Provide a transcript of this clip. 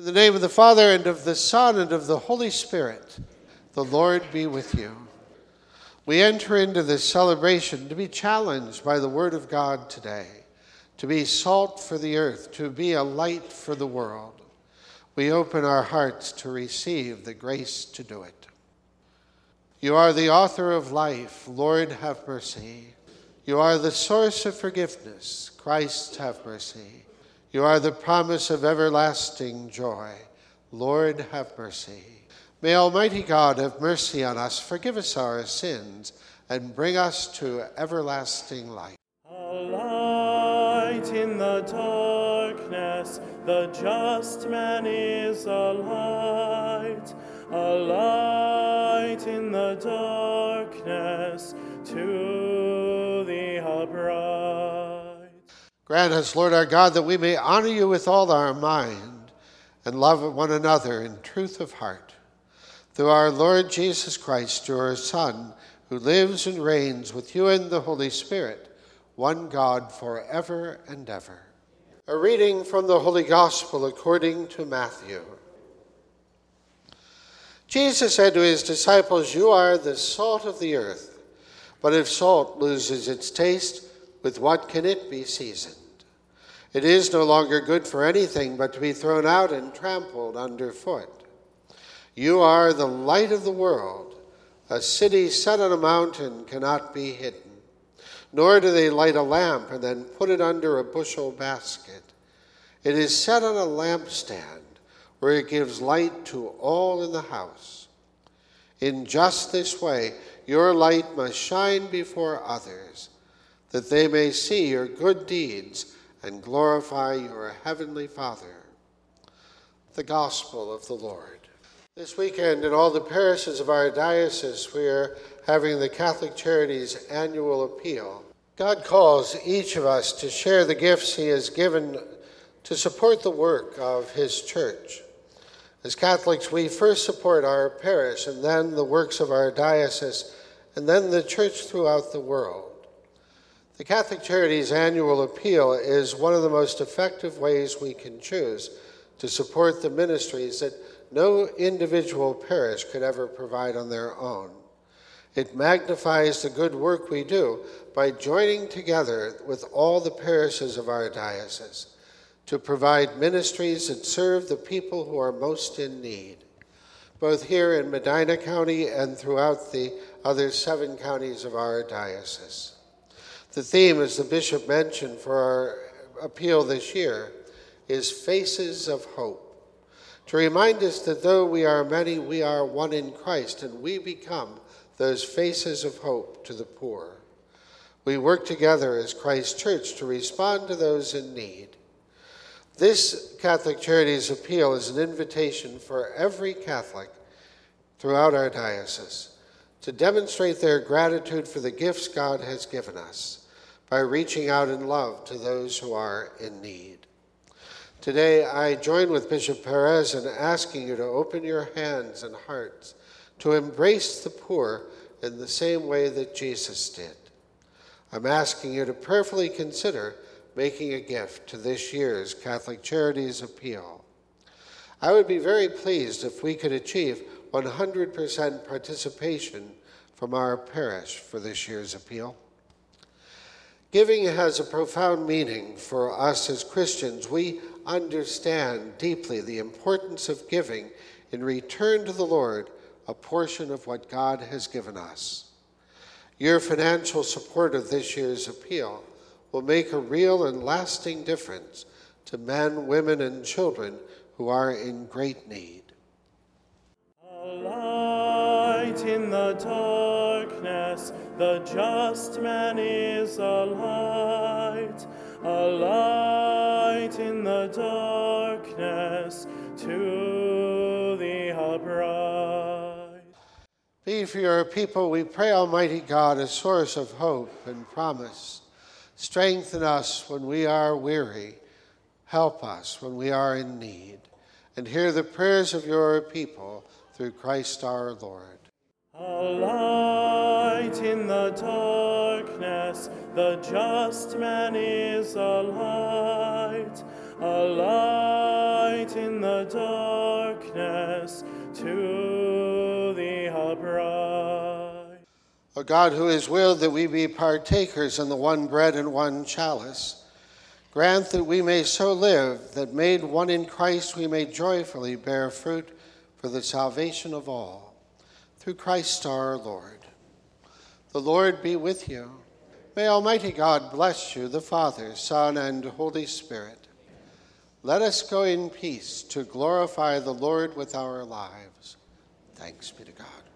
In the name of the Father, and of the Son, and of the Holy Spirit, the Lord be with you. We enter into this celebration to be challenged by the Word of God today, to be salt for the earth, to be a light for the world. We open our hearts to receive the grace to do it. You are the author of life, Lord, have mercy. You are the source of forgiveness, Christ, have mercy. You are the promise of everlasting joy. Lord, have mercy. May Almighty God have mercy on us, forgive us our sins, and bring us to everlasting life. A light in the darkness, the just man is a light. A light in the darkness to the upright. Grant us, Lord our God, that we may honor you with all our mind and love one another in truth of heart. Through our Lord Jesus Christ, your Son, who lives and reigns with you in the Holy Spirit, one God forever and ever. A reading from the Holy Gospel according to Matthew. Jesus said to his disciples, You are the salt of the earth, but if salt loses its taste, with what can it be seasoned? It is no longer good for anything but to be thrown out and trampled underfoot. You are the light of the world. A city set on a mountain cannot be hidden. Nor do they light a lamp and then put it under a bushel basket. It is set on a lampstand where it gives light to all in the house. In just this way, your light must shine before others, that they may see your good deeds and glorify your heavenly Father. The Gospel of the Lord. This weekend, in all the parishes of our diocese, we are having the Catholic Charities annual appeal. God calls each of us to share the gifts He has given to support the work of His church. As Catholics, we first support our parish and then the works of our diocese and then the church throughout the world. The Catholic Charities Annual Appeal is one of the most effective ways we can choose to support the ministries that no individual parish could ever provide on their own. It magnifies the good work we do by joining together with all the parishes of our diocese to provide ministries that serve the people who are most in need, both here in Medina County and throughout the other seven counties of our diocese. The theme, as the bishop mentioned for our appeal this year, is Faces of Hope. To remind us that though we are many, we are one in Christ, and we become those faces of hope to the poor. We work together as Christ Church to respond to those in need. This Catholic Charities Appeal is an invitation for every Catholic throughout our diocese to demonstrate their gratitude for the gifts God has given us by reaching out in love to those who are in need. Today, I join with Bishop Perez in asking you to open your hands and hearts to embrace the poor in the same way that Jesus did. I'm asking you to prayerfully consider making a gift to this year's Catholic Charities Appeal. I would be very pleased if we could achieve 100% participation from our parish for this year's appeal. Giving has a profound meaning for us as Christians. We understand deeply the importance of giving in return to the Lord a portion of what God has given us. Your financial support of this year's appeal will make a real and lasting difference to men, women, and children who are in great need. A light in the darkness the just man is a light, a light in the darkness to the upright. Be for your people, we pray, Almighty God, a source of hope and promise. Strengthen us when we are weary. Help us when we are in need. And hear the prayers of your people through Christ our Lord. A light in the darkness, the just man is a light, a light in the darkness to the upright. O God, who is willed that we be partakers in the one bread and one chalice, grant that we may so live that, made one in Christ, we may joyfully bear fruit for the salvation of all. Through Christ our Lord. The Lord be with you. May Almighty God bless you, the Father, Son, and Holy Spirit. Let us go in peace to glorify the Lord with our lives. Thanks be to God.